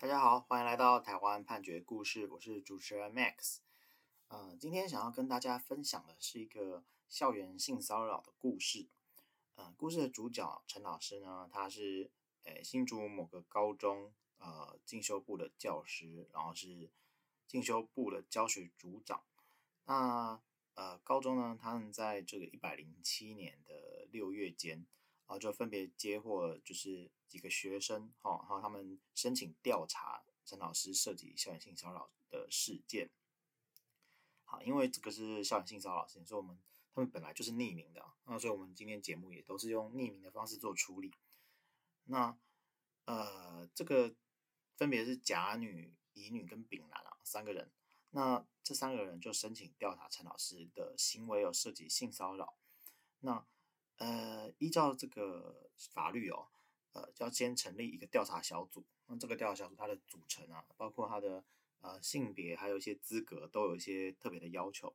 大家好，欢迎来到台湾判决故事，我是主持人 Max。呃，今天想要跟大家分享的是一个校园性骚扰的故事。呃，故事的主角陈老师呢，他是诶新竹某个高中呃进修部的教师，然后是进修部的教学组长。那呃高中呢，他们在这个一百零七年的六月间，然后就分别接获就是。几个学生，哈，然后他们申请调查陈老师涉及校园性骚扰的事件。好，因为这个是校园性骚扰事件，所以我们他们本来就是匿名的，那所以我们今天节目也都是用匿名的方式做处理。那呃，这个分别是甲女、乙女跟丙男啊三个人。那这三个人就申请调查陈老师的行为有涉及性骚扰。那呃，依照这个法律哦。呃，要先成立一个调查小组。那这个调查小组它的组成啊，包括它的呃性别，还有一些资格，都有一些特别的要求。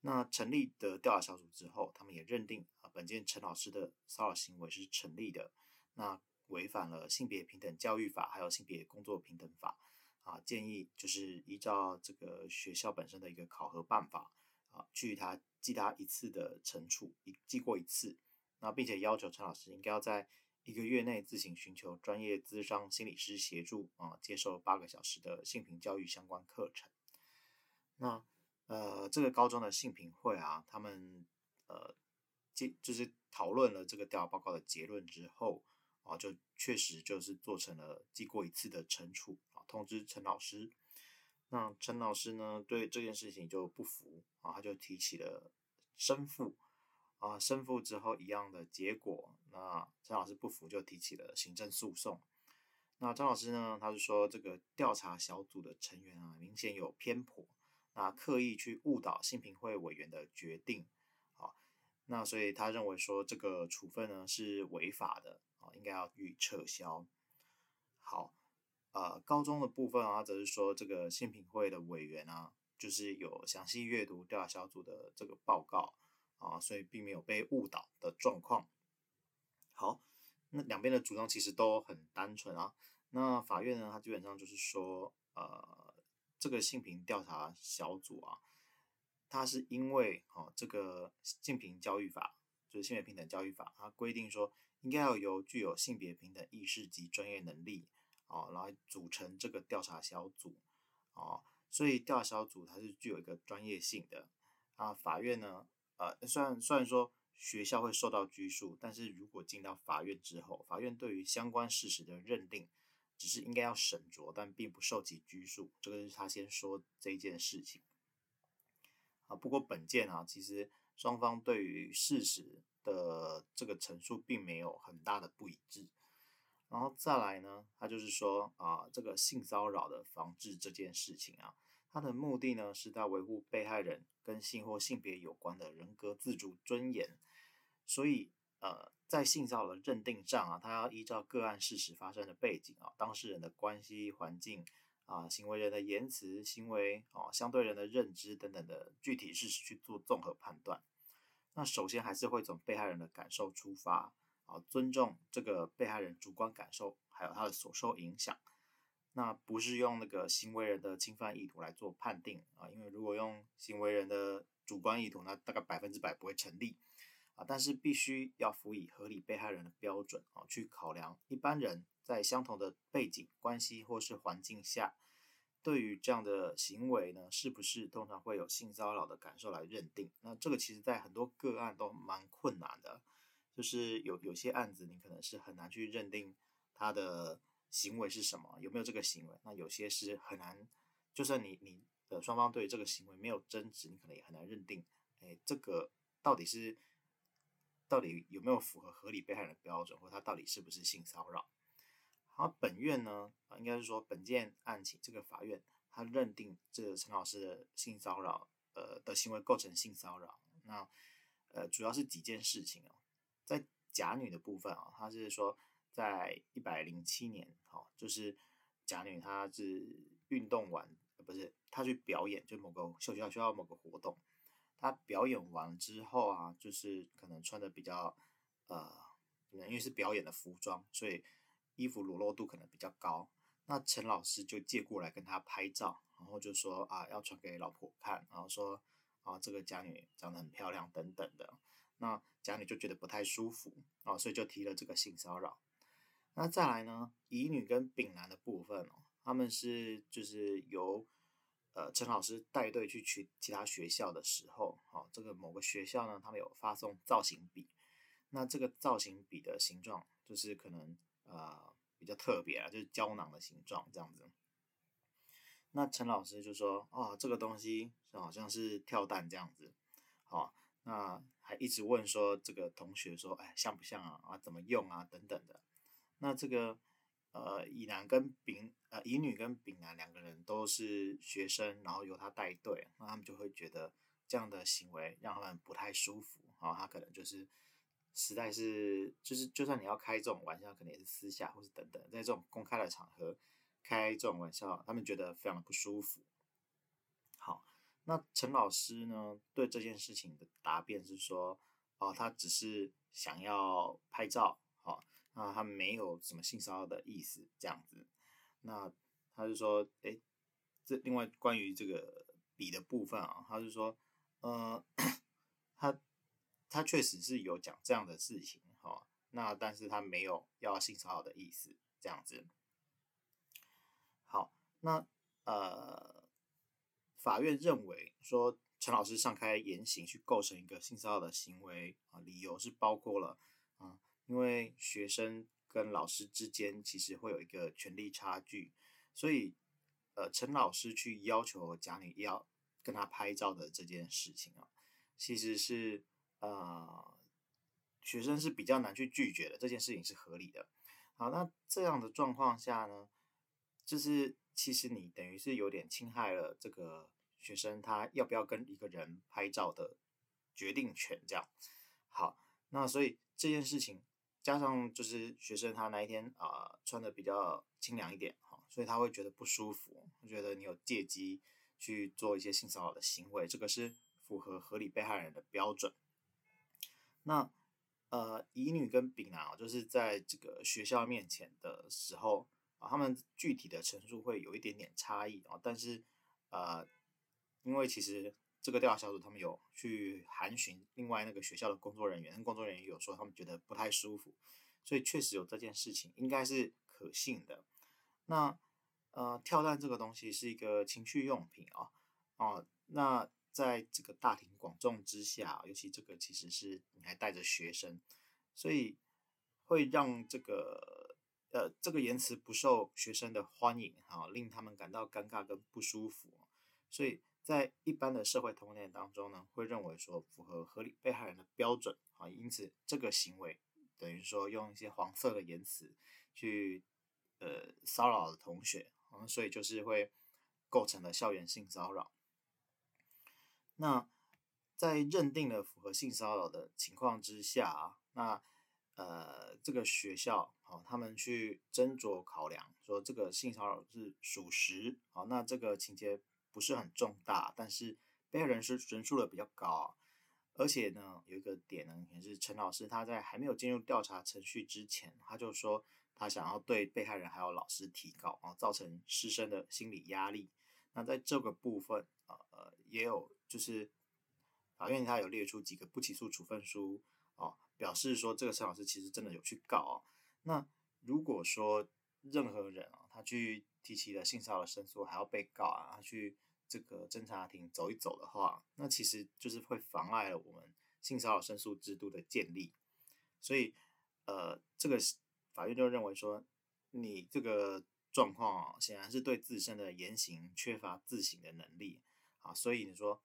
那成立的调查小组之后，他们也认定啊，本件陈老师的骚扰行为是成立的，那违反了性别平等教育法，还有性别工作平等法啊。建议就是依照这个学校本身的一个考核办法啊，去他记他一次的惩处，一记过一次。那并且要求陈老师应该要在一个月内自行寻求专业咨商心理师协助啊，接受八个小时的性平教育相关课程。那呃，这个高中的性平会啊，他们呃，就就是讨论了这个调查报告的结论之后啊，就确实就是做成了记过一次的惩处啊，通知陈老师。那陈老师呢，对这件事情就不服啊，他就提起了申复。啊，申复之后一样的结果，那陈老师不服就提起了行政诉讼。那张老师呢，他是说这个调查小组的成员啊，明显有偏颇，那刻意去误导性评会委员的决定，啊，那所以他认为说这个处分呢是违法的，啊，应该要予撤销。好，呃，高中的部分啊，则是说这个性平会的委员啊，就是有详细阅读调查小组的这个报告。啊，所以并没有被误导的状况。好，那两边的主张其实都很单纯啊。那法院呢，它基本上就是说，呃，这个性平调查小组啊，它是因为哦，这个性平教育法，就是性别平等教育法，它规定说，应该要由具有性别平等意识及专业能力啊，来组成这个调查小组啊，所以调查小组它是具有一个专业性的啊。法院呢，呃，虽然虽然说学校会受到拘束，但是如果进到法院之后，法院对于相关事实的认定，只是应该要审酌，但并不受其拘束。这个是他先说这一件事情。啊，不过本件啊，其实双方对于事实的这个陈述并没有很大的不一致。然后再来呢，他就是说啊，这个性骚扰的防治这件事情啊。他的目的呢，是在维护被害人跟性或性别有关的人格自主尊严，所以呃，在性骚扰的认定上啊，他要依照个案事实发生的背景啊，当事人的关系环境啊，行为人的言辞行为啊，相对人的认知等等的具体事实去做综合判断。那首先还是会从被害人的感受出发啊，尊重这个被害人主观感受，还有他的所受影响。那不是用那个行为人的侵犯意图来做判定啊，因为如果用行为人的主观意图，那大概百分之百不会成立啊。但是必须要辅以合理被害人的标准啊，去考量一般人在相同的背景关系或是环境下，对于这样的行为呢，是不是通常会有性骚扰的感受来认定。那这个其实在很多个案都蛮困难的，就是有有些案子你可能是很难去认定他的。行为是什么？有没有这个行为？那有些是很难，就算你你的双方对这个行为没有争执，你可能也很难认定，哎，这个到底是到底有没有符合合理被害人的标准，或他到底是不是性骚扰？好，本院呢，应该是说本件案情这个法院，他认定这个陈老师的性骚扰，呃的行为构成性骚扰。那呃主要是几件事情哦，在甲女的部分啊，他是说。在一百零七年，好，就是甲女她是运动完，不是她去表演，就某个学校学校某个活动，她表演完之后啊，就是可能穿的比较呃，因为是表演的服装，所以衣服裸露度可能比较高。那陈老师就借过来跟他拍照，然后就说啊，要传给老婆看，然后说啊，这个甲女长得很漂亮等等的。那甲女就觉得不太舒服啊，所以就提了这个性骚扰。那再来呢，乙女跟丙男的部分哦，他们是就是由呃陈老师带队去去其他学校的时候，哦，这个某个学校呢，他们有发送造型笔，那这个造型笔的形状就是可能呃。比较特别啊，就是胶囊的形状这样子。那陈老师就说：“哦，这个东西好像是跳蛋这样子。”好，那还一直问说这个同学说：“哎，像不像啊？啊，怎么用啊？等等的。”那这个呃，乙男跟丙呃，乙女跟丙男两个人都是学生，然后由他带队，那他们就会觉得这样的行为让他们不太舒服。好，他可能就是。实在是，就是就算你要开这种玩笑，可能也是私下或是等等，在这种公开的场合开这种玩笑，他们觉得非常的不舒服。那陈老师呢，对这件事情的答辩是说，哦，他只是想要拍照，好，那他没有什么性骚扰的意思，这样子。那他就说，诶，这另外关于这个笔的部分啊，他就说，呃，他。他确实是有讲这样的事情，哈，那但是他没有要性骚扰的意思，这样子。好，那呃，法院认为说陈老师上开言行去构成一个性骚扰的行为啊，理由是包括了啊，因为学生跟老师之间其实会有一个权力差距，所以呃，陈老师去要求贾女要跟他拍照的这件事情啊，其实是。呃，学生是比较难去拒绝的，这件事情是合理的。好，那这样的状况下呢，就是其实你等于是有点侵害了这个学生他要不要跟一个人拍照的决定权，这样。好，那所以这件事情加上就是学生他那一天啊、穿的比较清凉一点，哈，所以他会觉得不舒服，觉得你有借机去做一些性骚扰的行为，这个是符合合理被害人的标准。那呃，乙女跟丙男啊，就是在这个学校面前的时候啊，他们具体的陈述会有一点点差异啊。但是呃，因为其实这个调查小组他们有去函询另外那个学校的工作人员，工作人员有说他们觉得不太舒服，所以确实有这件事情，应该是可信的。那呃，跳蛋这个东西是一个情趣用品啊，哦，那。在这个大庭广众之下，尤其这个其实是你还带着学生，所以会让这个呃这个言辞不受学生的欢迎哈，令他们感到尴尬跟不舒服，所以在一般的社会通念当中呢，会认为说符合合理被害人的标准啊，因此这个行为等于说用一些黄色的言辞去呃骚扰的同学，所以就是会构成了校园性骚扰。那在认定了符合性骚扰的情况之下啊，那呃这个学校好，他们去斟酌考量，说这个性骚扰是属实，好，那这个情节不是很重大，但是被害人是人数的比较高，而且呢有一个点呢，也是陈老师他在还没有进入调查程序之前，他就说他想要对被害人还有老师提告啊，造成师生的心理压力。那在这个部分呃呃也有。就是法院他有列出几个不起诉处分书哦，表示说这个陈老师其实真的有去告哦。那如果说任何人啊，他去提起了性骚扰申诉，还要被告啊，他去这个侦查庭走一走的话，那其实就是会妨碍了我们性骚扰申诉制度的建立。所以呃，这个法院就认为说，你这个状况，显然是对自身的言行缺乏自省的能力啊，所以你说。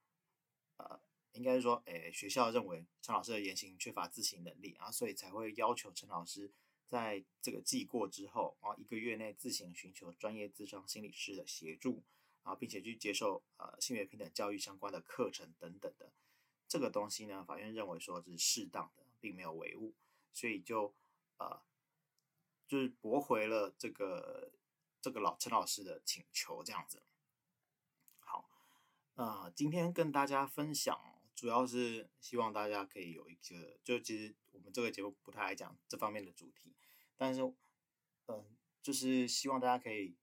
呃，应该是说，诶，学校认为陈老师的言行缺乏自省能力，啊，所以才会要求陈老师在这个记过之后，啊，一个月内自行寻求专业咨商心理师的协助，啊，并且去接受呃性别平等教育相关的课程等等的。这个东西呢，法院认为说是适当的，并没有违误，所以就呃，就是驳回了这个这个老陈老师的请求，这样子。啊、呃，今天跟大家分享，主要是希望大家可以有一个，就其实我们这个节目不太爱讲这方面的主题，但是，嗯、就是希望大家可以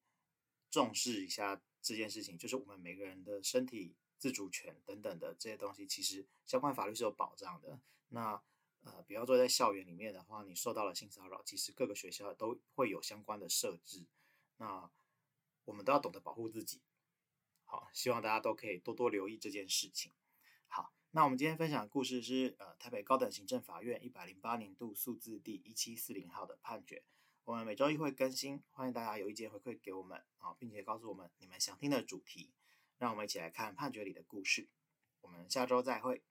重视一下这件事情，就是我们每个人的身体自主权等等的这些东西，其实相关法律是有保障的。那呃，比方说在校园里面的话，你受到了性骚扰，其实各个学校都会有相关的设置。那我们都要懂得保护自己。好，希望大家都可以多多留意这件事情。那我们今天分享的故事是呃台北高等行政法院一百零八年度数字第一七四零号的判决。我们每周一会更新，欢迎大家有意见回馈给我们啊，并且告诉我们你们想听的主题，让我们一起来看判决里的故事。我们下周再会。